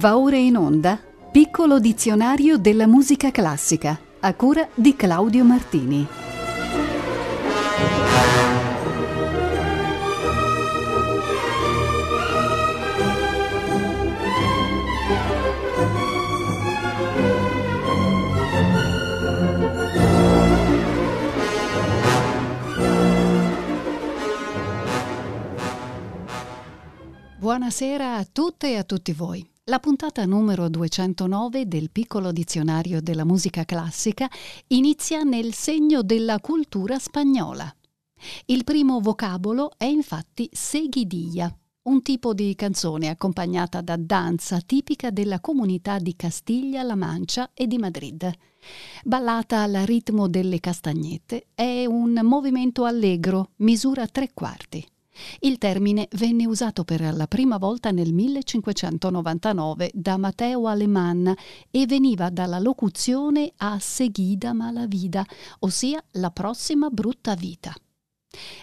Va ora in onda Piccolo dizionario della musica classica a cura di Claudio Martini. Buonasera a tutte e a tutti voi. La puntata numero 209 del piccolo dizionario della musica classica inizia nel segno della cultura spagnola. Il primo vocabolo è infatti seguidilla, un tipo di canzone accompagnata da danza tipica della comunità di Castiglia-La Mancia e di Madrid. Ballata al ritmo delle castagnette, è un movimento allegro, misura tre quarti. Il termine venne usato per la prima volta nel 1599 da Matteo Alemann e veniva dalla locuzione a seguida malavida, ossia la prossima brutta vita.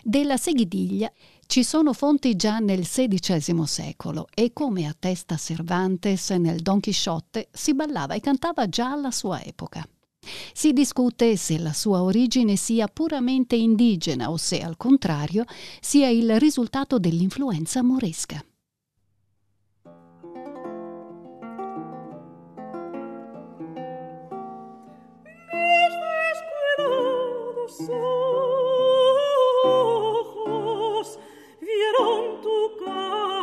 Della seguidiglia ci sono fonti già nel XVI secolo e come attesta Cervantes nel Don Chisciotte si ballava e cantava già alla sua epoca. Si discute se la sua origine sia puramente indigena o se al contrario sia il risultato dell'influenza moresca. ojos vieron tu cara.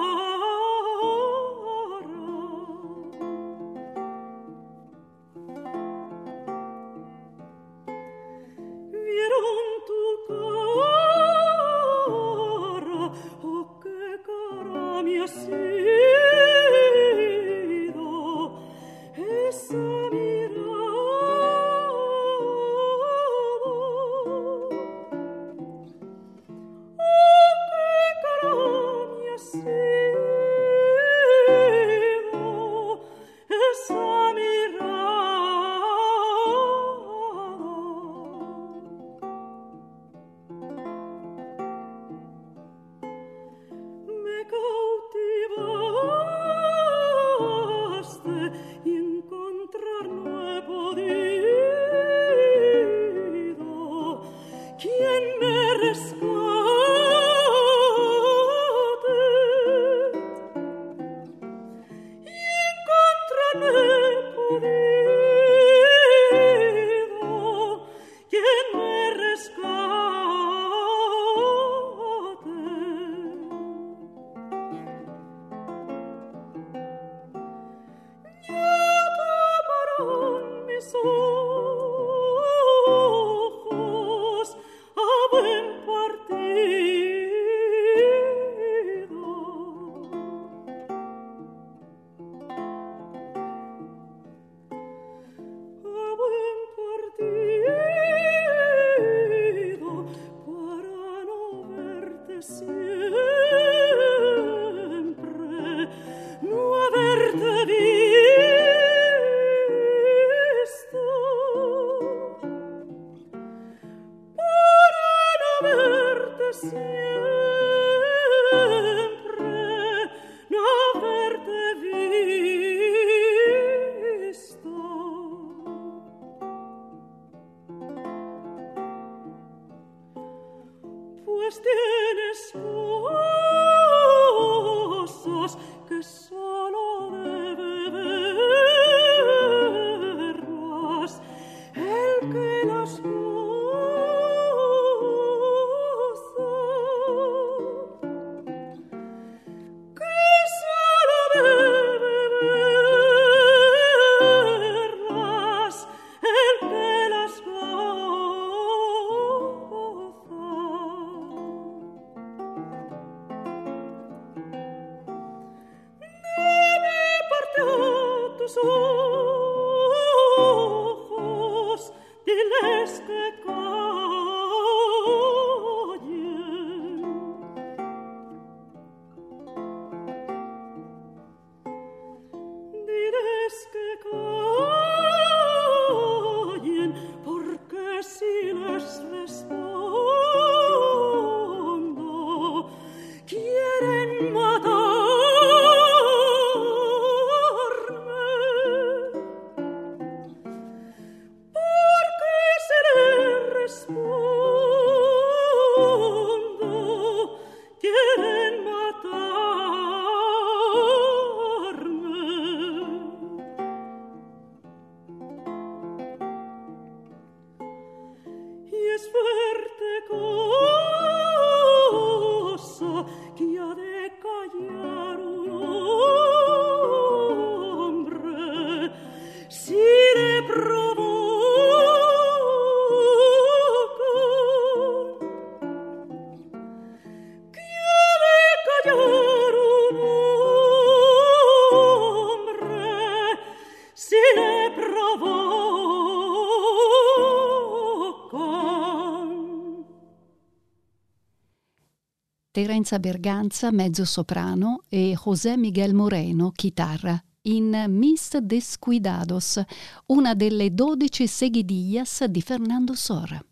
Terenza Berganza, mezzo soprano, e José Miguel Moreno, chitarra, in Mis Descuidados, una delle dodici seguidillas di Fernando Sor.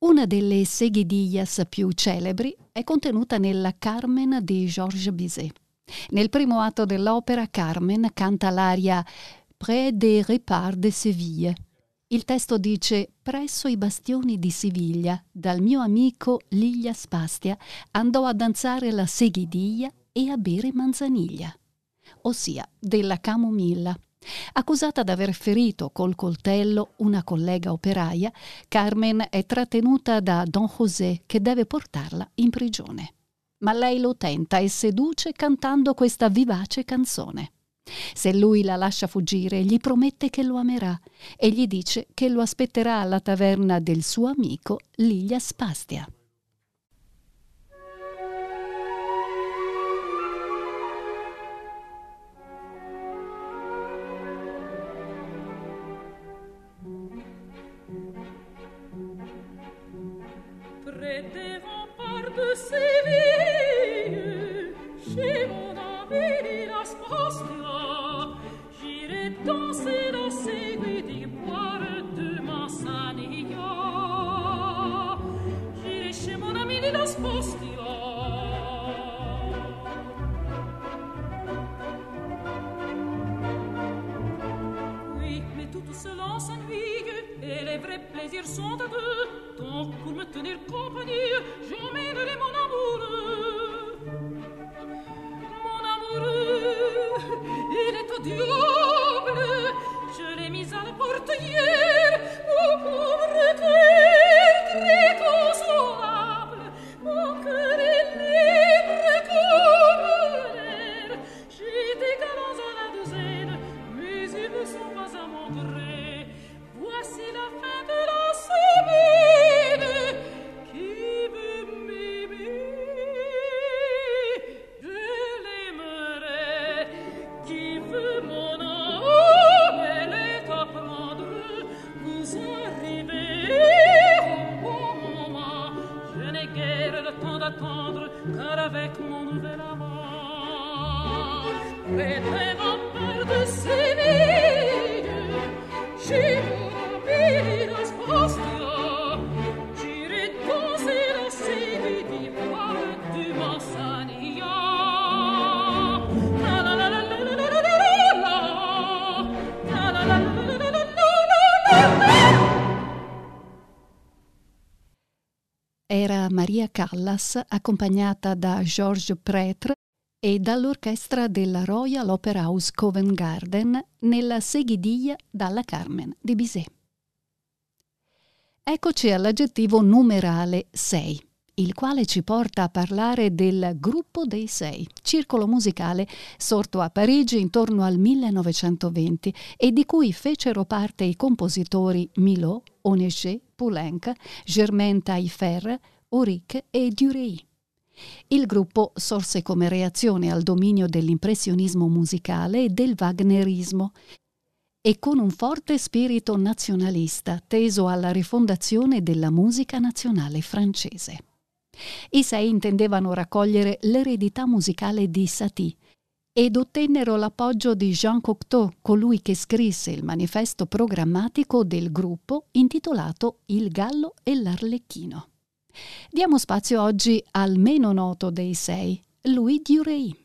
Una delle seguidillas più celebri è contenuta nella Carmen di Georges Bizet. Nel primo atto dell'opera Carmen canta l'aria Près des reparts de Séville il testo dice: Presso i bastioni di Siviglia, dal mio amico Liglia Spastia, andò a danzare la seguidilla e a bere manzaniglia, ossia della camomilla. Accusata d'aver ferito col coltello una collega operaia, Carmen è trattenuta da Don José che deve portarla in prigione. Ma lei lo tenta e seduce cantando questa vivace canzone. Se lui la lascia fuggire, gli promette che lo amerà e gli dice che lo aspetterà alla taverna del suo amico Lilia Spastia. Près Danser, danser, guider, boire de m'en s'animer. J'irai chez mon ami de l'asposte. Oui, mais tout seul en s'ennuie. Et les vrais plaisirs sont à deux. Donc, pour me tenir compagnie, j'emmènerai mon amour. Mon amour, il est au Dieu. Callas accompagnata da Georges Prêtre e dall'orchestra della Royal Opera House Covent Garden nella seguidilla dalla Carmen di Bizet. Eccoci all'aggettivo numerale 6 il quale ci porta a parlare del Gruppo dei Sei, circolo musicale sorto a Parigi intorno al 1920 e di cui fecero parte i compositori Milot, Onegé, Poulenc, Germain Taillefer, Auric e Dureil. Il gruppo sorse come reazione al dominio dell'impressionismo musicale e del wagnerismo e con un forte spirito nazionalista teso alla rifondazione della musica nazionale francese. I sei intendevano raccogliere l'eredità musicale di Satie ed ottennero l'appoggio di Jean Cocteau, colui che scrisse il manifesto programmatico del gruppo intitolato Il Gallo e l'Arlecchino. Diamo spazio oggi al meno noto dei sei, Louis Dureil.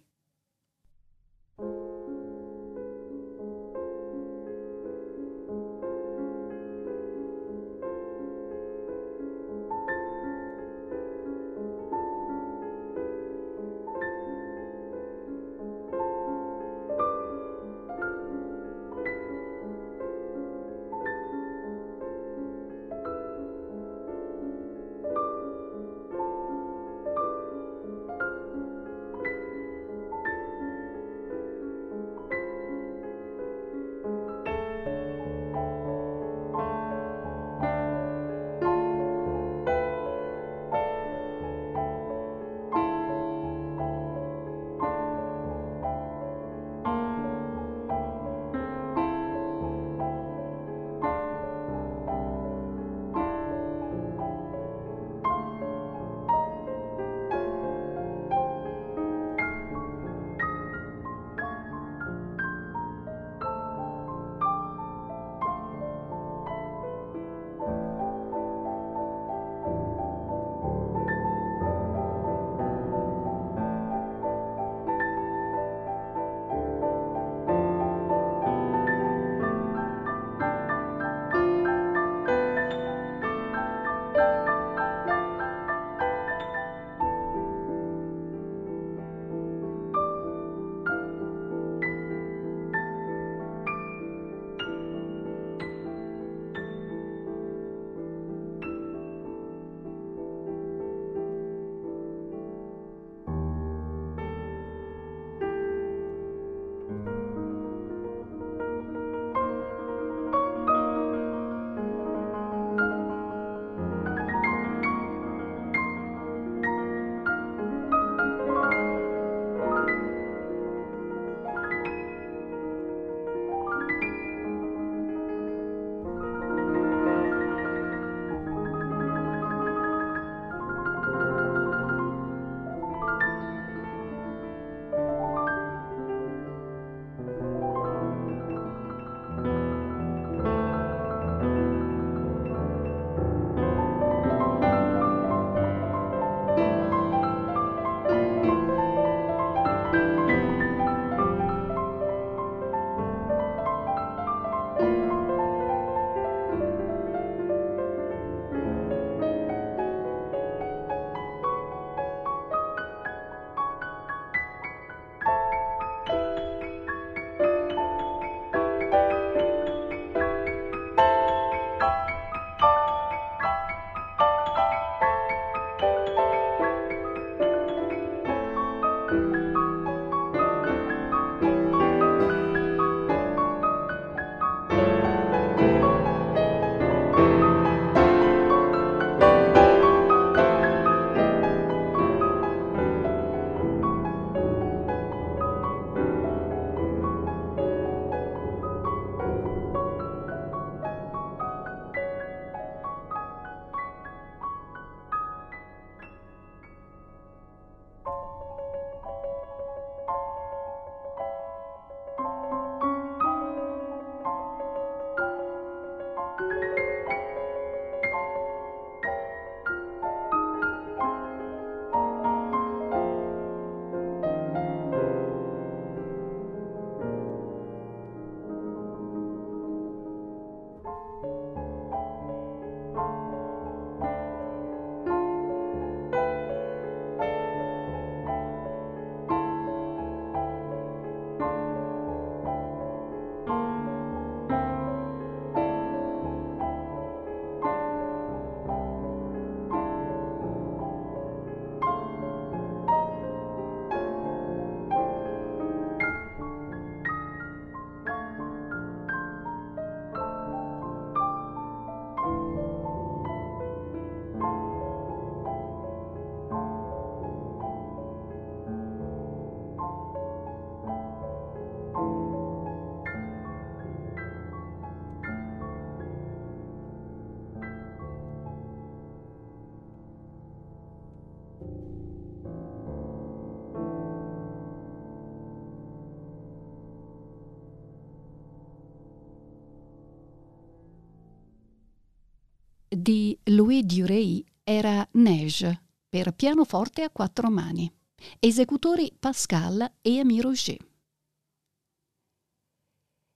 Di Louis Duray era Neige per pianoforte a quattro mani. Esecutori Pascal e Ami Roger.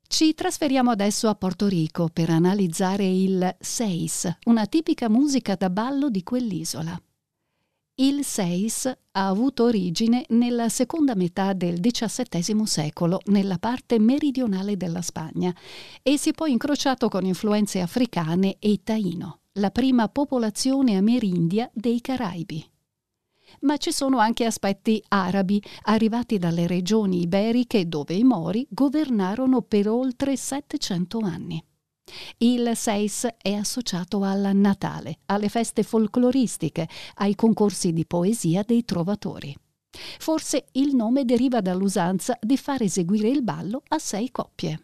Ci trasferiamo adesso a Porto Rico per analizzare il seis, una tipica musica da ballo di quell'isola. Il seis ha avuto origine nella seconda metà del XVII secolo nella parte meridionale della Spagna e si è poi incrociato con influenze africane e taino, la prima popolazione amerindia dei Caraibi ma ci sono anche aspetti arabi arrivati dalle regioni iberiche dove i Mori governarono per oltre 700 anni. Il Seis è associato al Natale, alle feste folcloristiche, ai concorsi di poesia dei trovatori. Forse il nome deriva dall'usanza di far eseguire il ballo a sei coppie.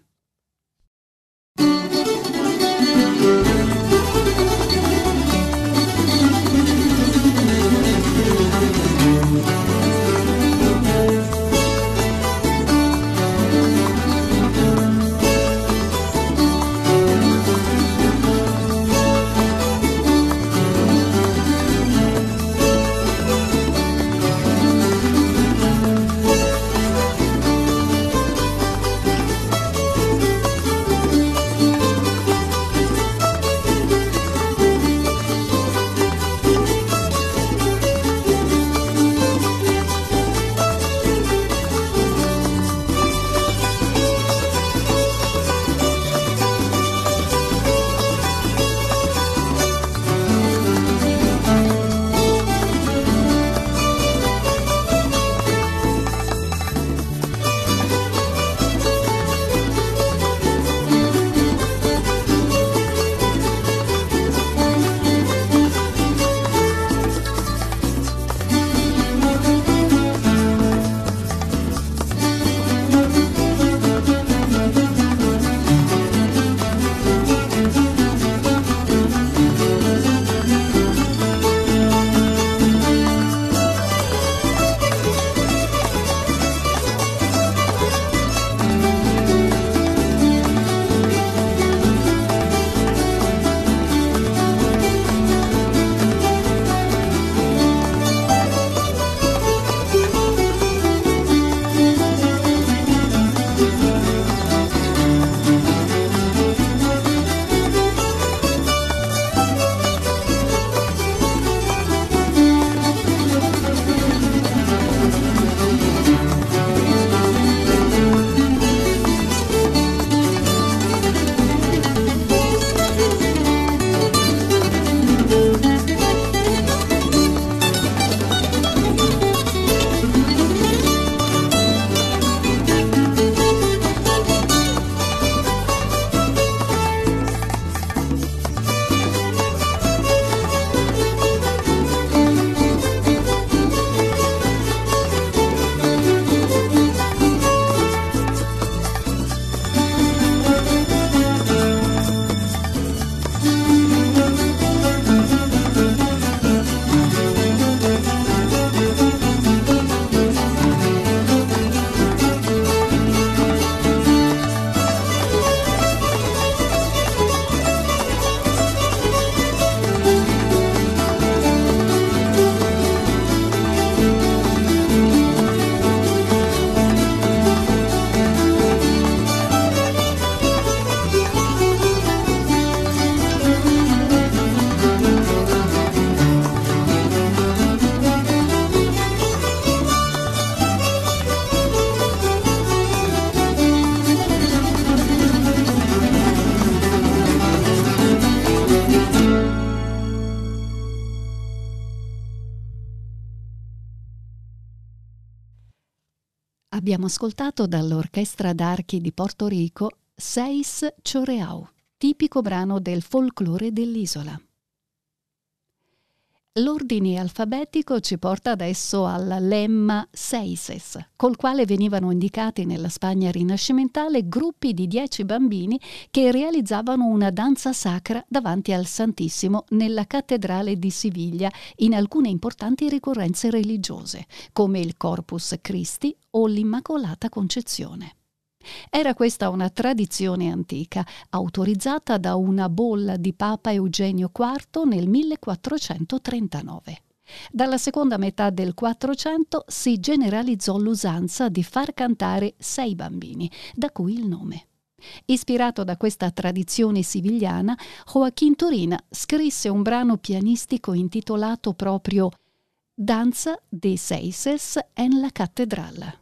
Ascoltato dall'Orchestra d'Archi di Porto Rico Seis Choreau, tipico brano del folklore dell'isola. L'ordine alfabetico ci porta adesso al lemma seises, col quale venivano indicati nella Spagna rinascimentale gruppi di dieci bambini che realizzavano una danza sacra davanti al Santissimo nella cattedrale di Siviglia in alcune importanti ricorrenze religiose, come il Corpus Christi o l'Immacolata Concezione. Era questa una tradizione antica, autorizzata da una bolla di Papa Eugenio IV nel 1439. Dalla seconda metà del Quattrocento si generalizzò l'usanza di far cantare sei bambini, da cui il nome. Ispirato da questa tradizione sivigliana, Joaquín Turina scrisse un brano pianistico intitolato proprio Danza de Seises en la Cattedrale.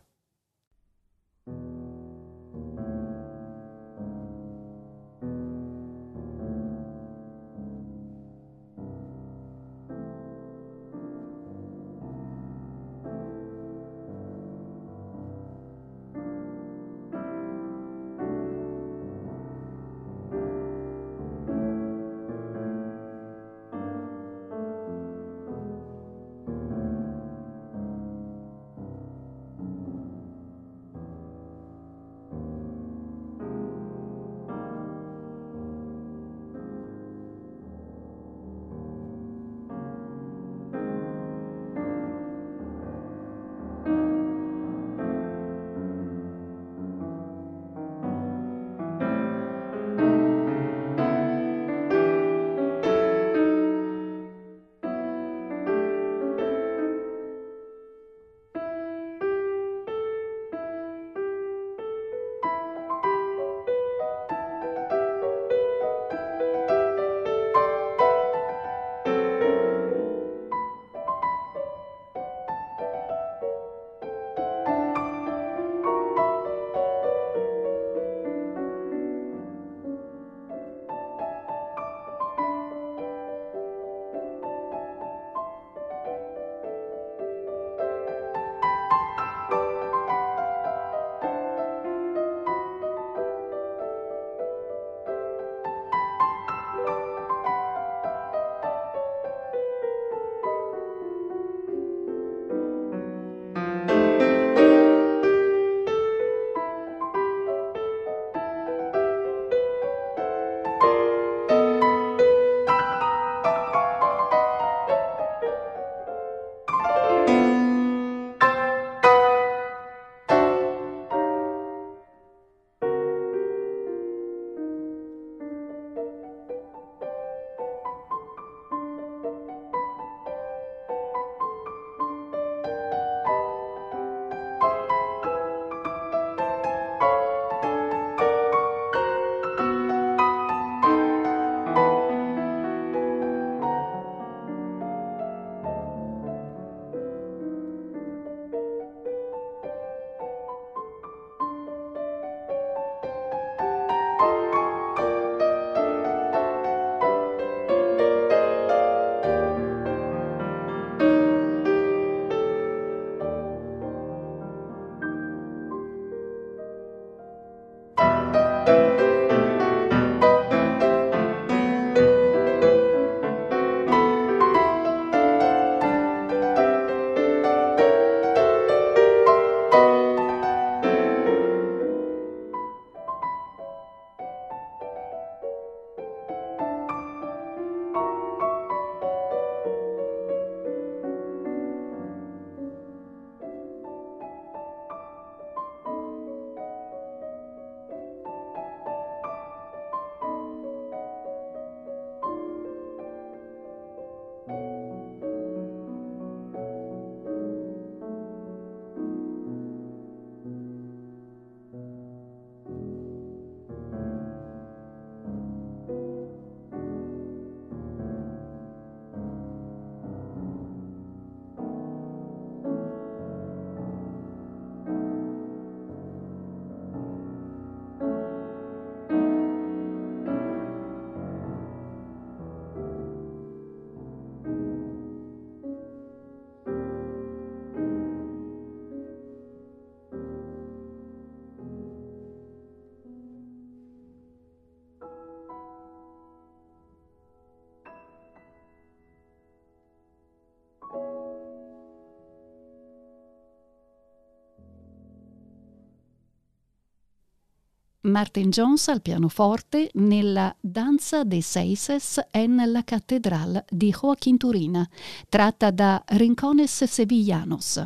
Martin Jones al pianoforte nella Danza de Seises en la Catedral di Joaquín Turina, tratta da Rincones Sevillanos.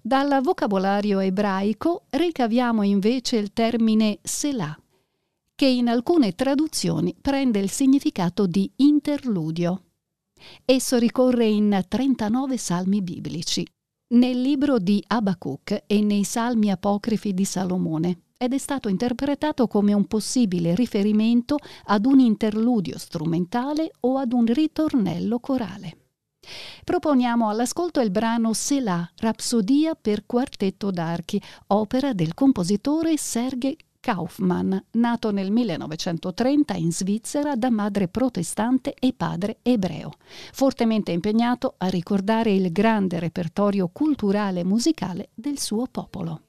Dal vocabolario ebraico ricaviamo invece il termine Selah, che in alcune traduzioni prende il significato di interludio. Esso ricorre in 39 salmi biblici, nel libro di Abacuc e nei salmi apocrifi di Salomone ed è stato interpretato come un possibile riferimento ad un interludio strumentale o ad un ritornello corale. Proponiamo all'ascolto il brano Selah, Rapsodia per quartetto d'archi, opera del compositore Sergei Kaufmann, nato nel 1930 in Svizzera da madre protestante e padre ebreo, fortemente impegnato a ricordare il grande repertorio culturale e musicale del suo popolo.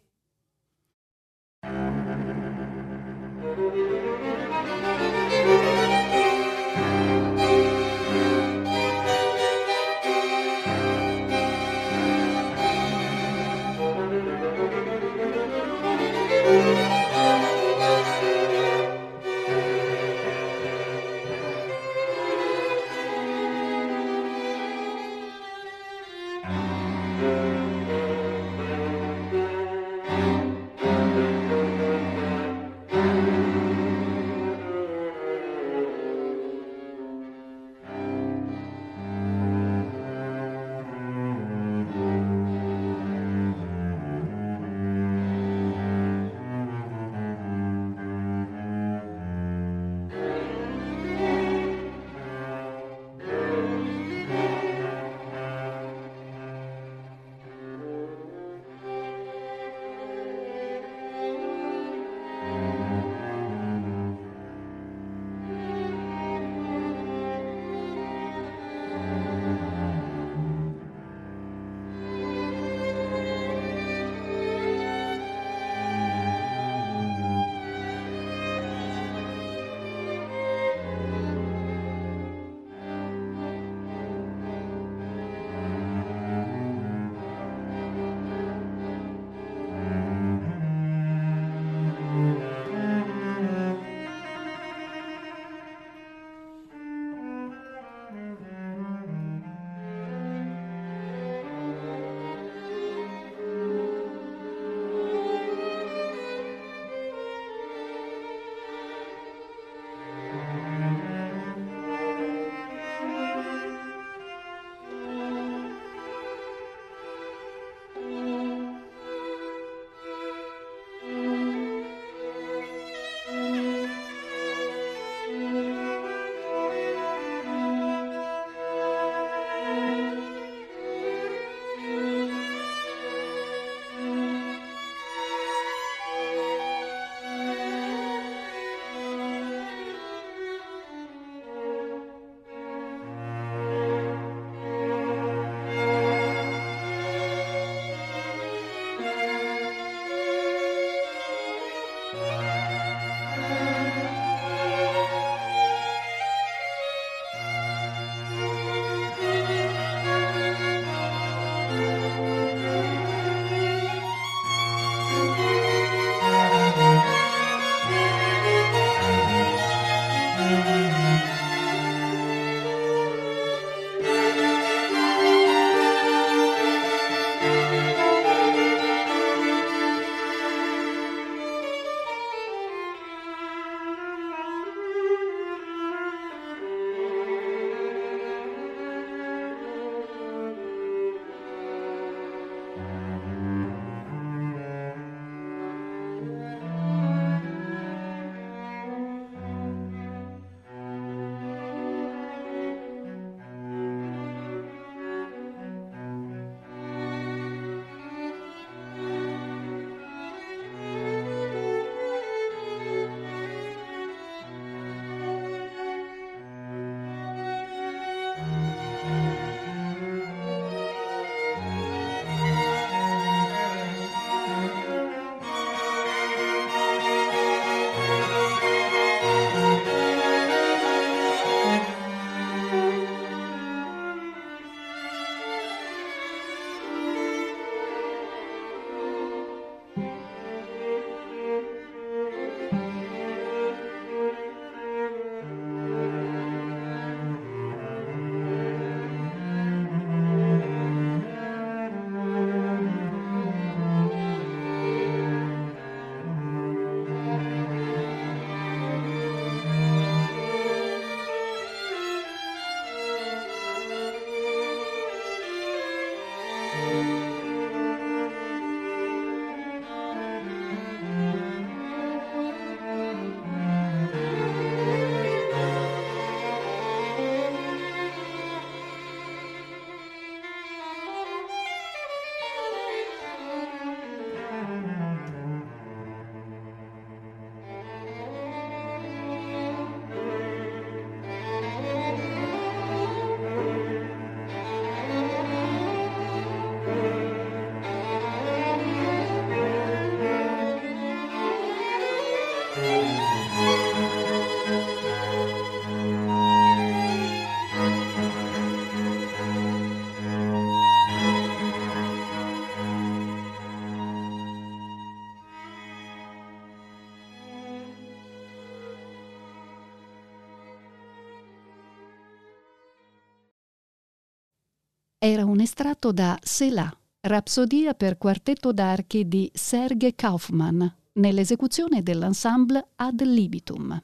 Era un estratto da Selah, Rapsodia per quartetto d'archi di Serge Kaufmann, nell'esecuzione dell'ensemble Ad libitum.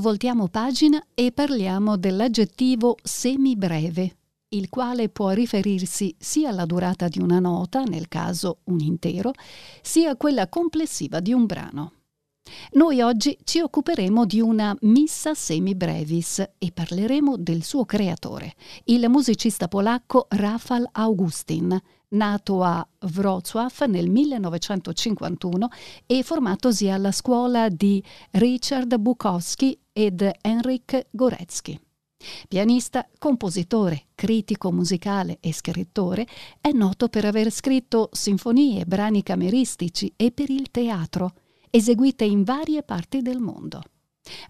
Voltiamo pagina e parliamo dell'aggettivo semibreve, il quale può riferirsi sia alla durata di una nota, nel caso un intero, sia a quella complessiva di un brano. Noi oggi ci occuperemo di una missa semi brevis e parleremo del suo creatore, il musicista polacco Rafał Augustin, nato a Wrocław nel 1951 e formatosi alla scuola di Richard Bukowski ed Henryk Gorecki. Pianista, compositore, critico musicale e scrittore, è noto per aver scritto sinfonie, brani cameristici e per il teatro, eseguite in varie parti del mondo,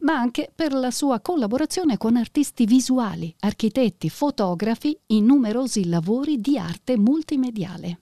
ma anche per la sua collaborazione con artisti visuali, architetti, fotografi in numerosi lavori di arte multimediale.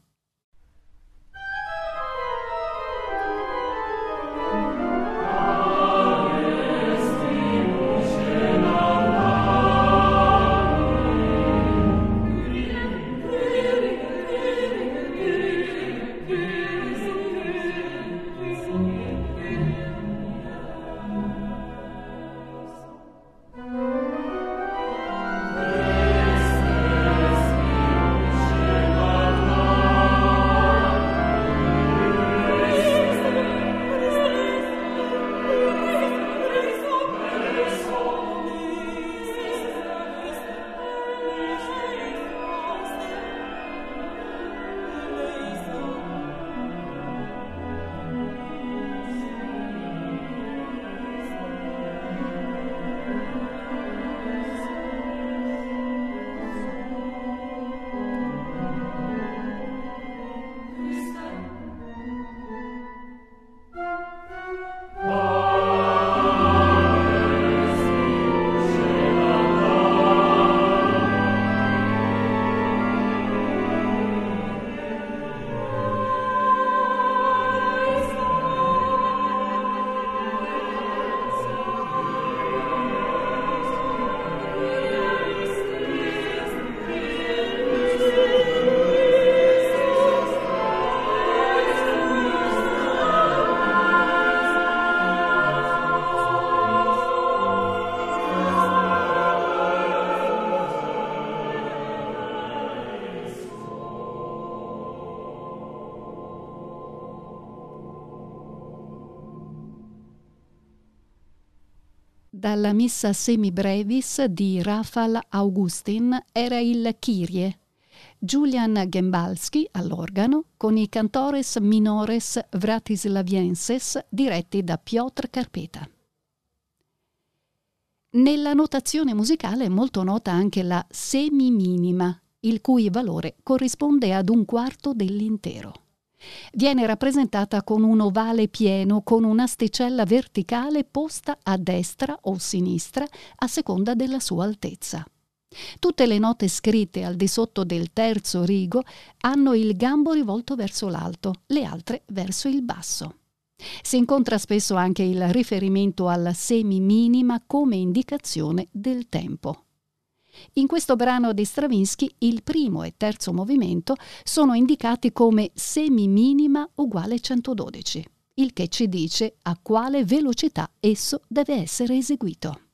Dalla missa semi brevis di Rafal Augustin era il Kyrie, Julian Gembalski all'organo con i cantores minores vratislavienses diretti da Piotr Carpeta. Nella notazione musicale è molto nota anche la semi-minima, il cui valore corrisponde ad un quarto dell'intero. Viene rappresentata con un ovale pieno con un'asticella verticale posta a destra o sinistra a seconda della sua altezza. Tutte le note scritte al di sotto del terzo rigo hanno il gambo rivolto verso l'alto, le altre verso il basso. Si incontra spesso anche il riferimento alla semi-minima come indicazione del tempo. In questo brano di Stravinsky il primo e terzo movimento sono indicati come semi-minima uguale 112, il che ci dice a quale velocità esso deve essere eseguito.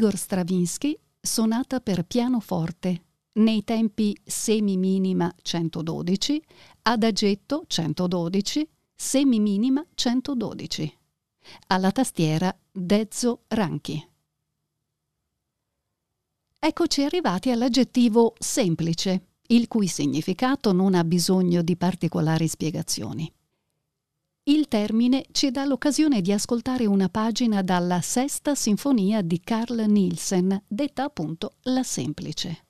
Igor Stravinsky, sonata per pianoforte, nei tempi semi-minima 112, adagetto 112, semi-minima 112. Alla tastiera Dezzo Ranchi. Eccoci arrivati all'aggettivo semplice, il cui significato non ha bisogno di particolari spiegazioni. Il termine ci dà l'occasione di ascoltare una pagina dalla Sesta Sinfonia di Carl Nielsen, detta appunto La Semplice.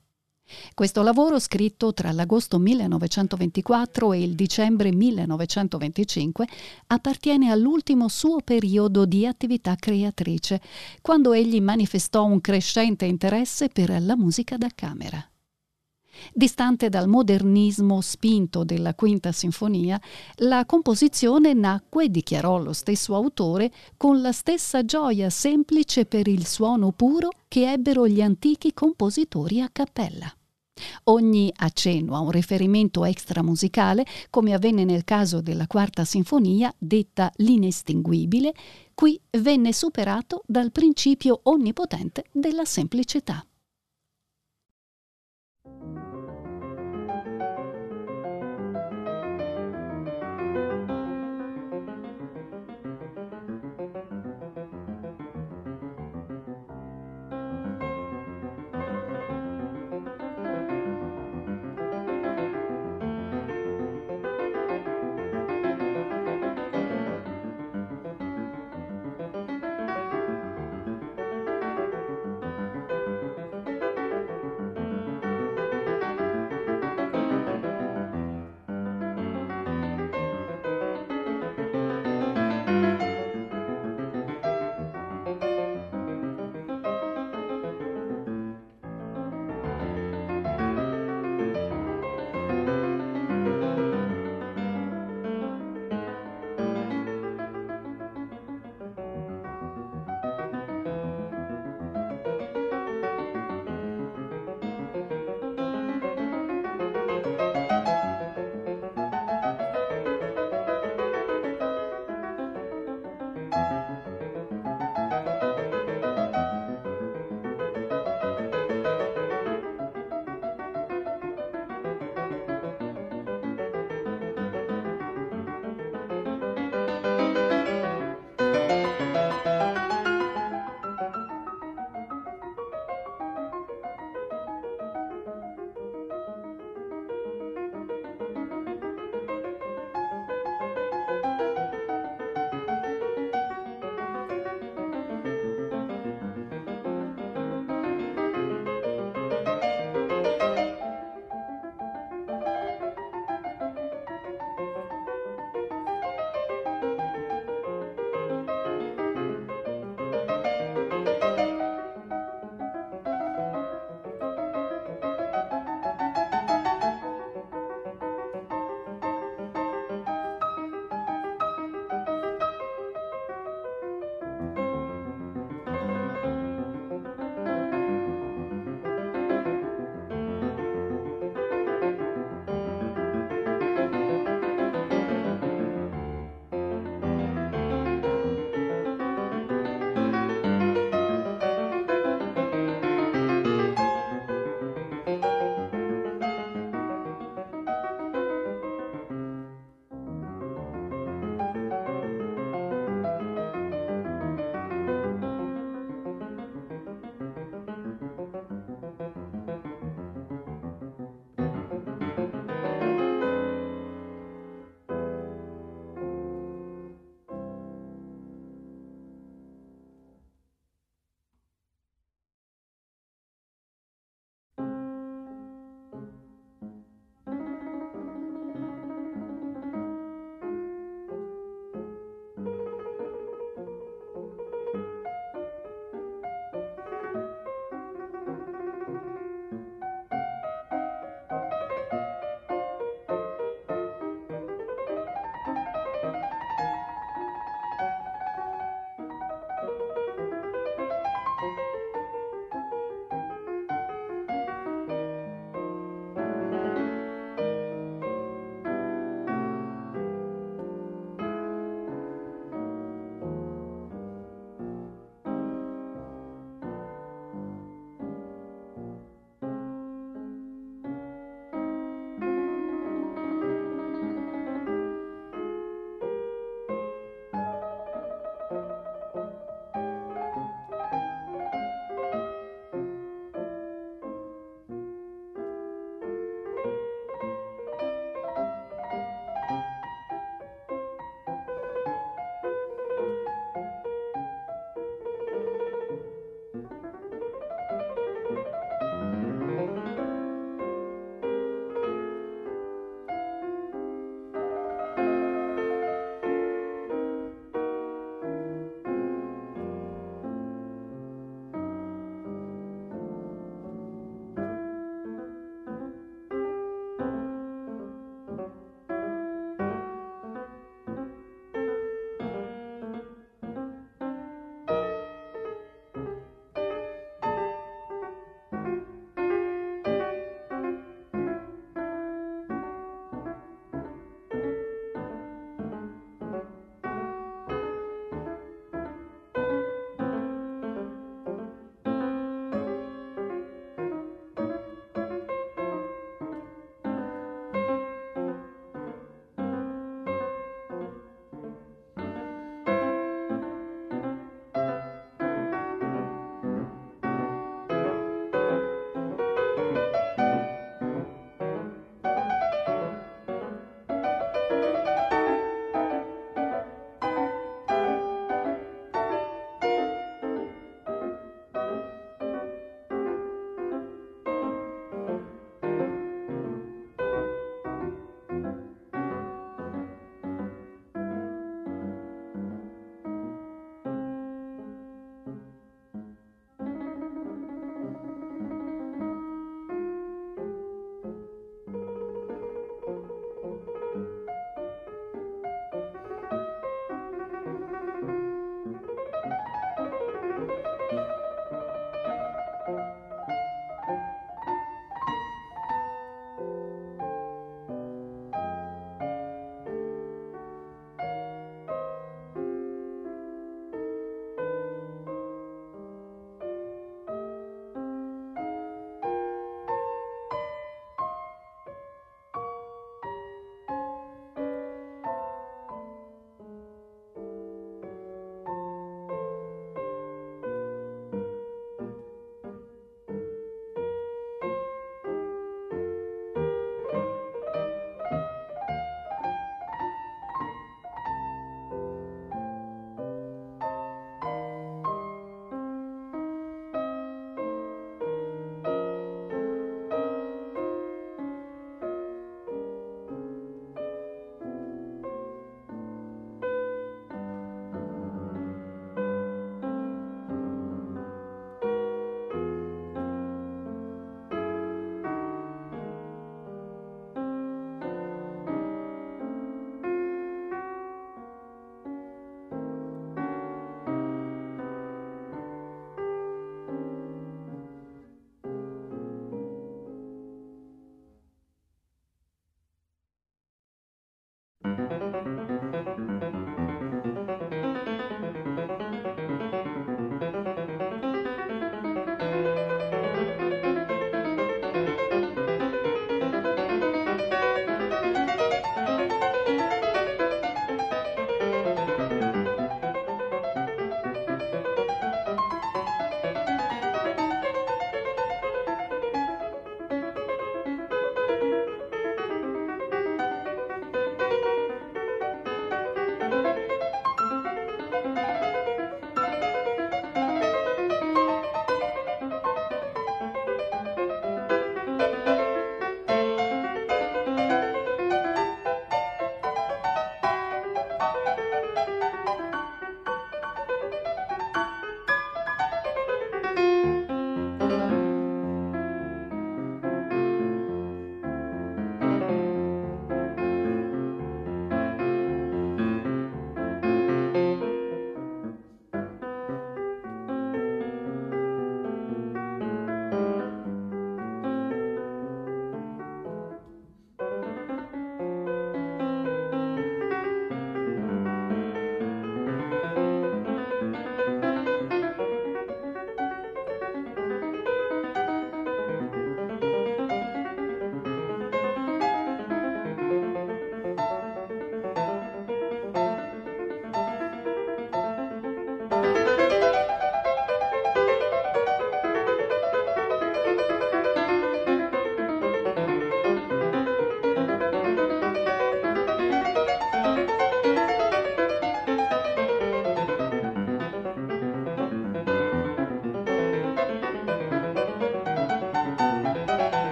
Questo lavoro, scritto tra l'agosto 1924 e il dicembre 1925, appartiene all'ultimo suo periodo di attività creatrice, quando egli manifestò un crescente interesse per la musica da camera. Distante dal modernismo spinto della Quinta Sinfonia, la composizione nacque, dichiarò lo stesso autore, con la stessa gioia semplice per il suono puro che ebbero gli antichi compositori a cappella. Ogni accenno a un riferimento extramusicale, come avvenne nel caso della Quarta Sinfonia, detta l'inestinguibile, qui venne superato dal principio onnipotente della semplicità.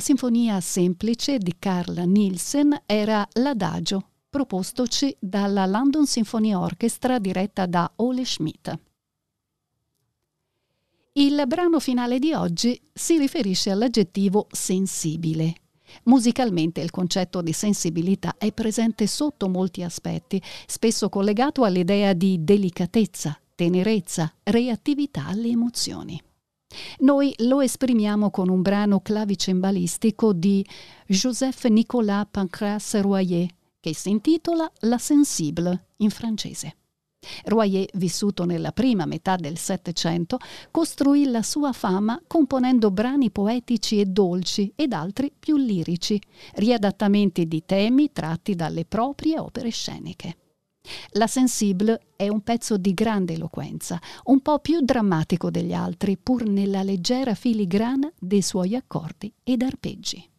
Sinfonia semplice di Carl Nielsen era l'adagio propostoci dalla London Symphony Orchestra diretta da Ole Schmidt. Il brano finale di oggi si riferisce all'aggettivo sensibile. Musicalmente il concetto di sensibilità è presente sotto molti aspetti, spesso collegato all'idea di delicatezza, tenerezza, reattività alle emozioni. Noi lo esprimiamo con un brano clavicembalistico di Joseph-Nicolas Pancras Royer, che si intitola La Sensible in francese. Royer, vissuto nella prima metà del Settecento, costruì la sua fama componendo brani poetici e dolci ed altri più lirici, riadattamenti di temi tratti dalle proprie opere sceniche. La Sensible è un pezzo di grande eloquenza, un po' più drammatico degli altri, pur nella leggera filigrana dei suoi accordi ed arpeggi.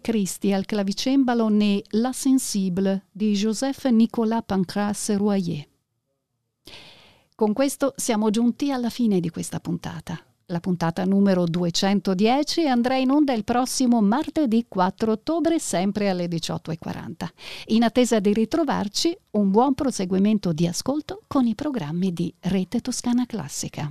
Christie al clavicembalo né La Sensible di Joseph Nicolas Pancras Royer. Con questo siamo giunti alla fine di questa puntata. La puntata numero 210 andrà in onda il prossimo martedì 4 ottobre, sempre alle 18.40. In attesa di ritrovarci, un buon proseguimento di ascolto con i programmi di Rete Toscana Classica.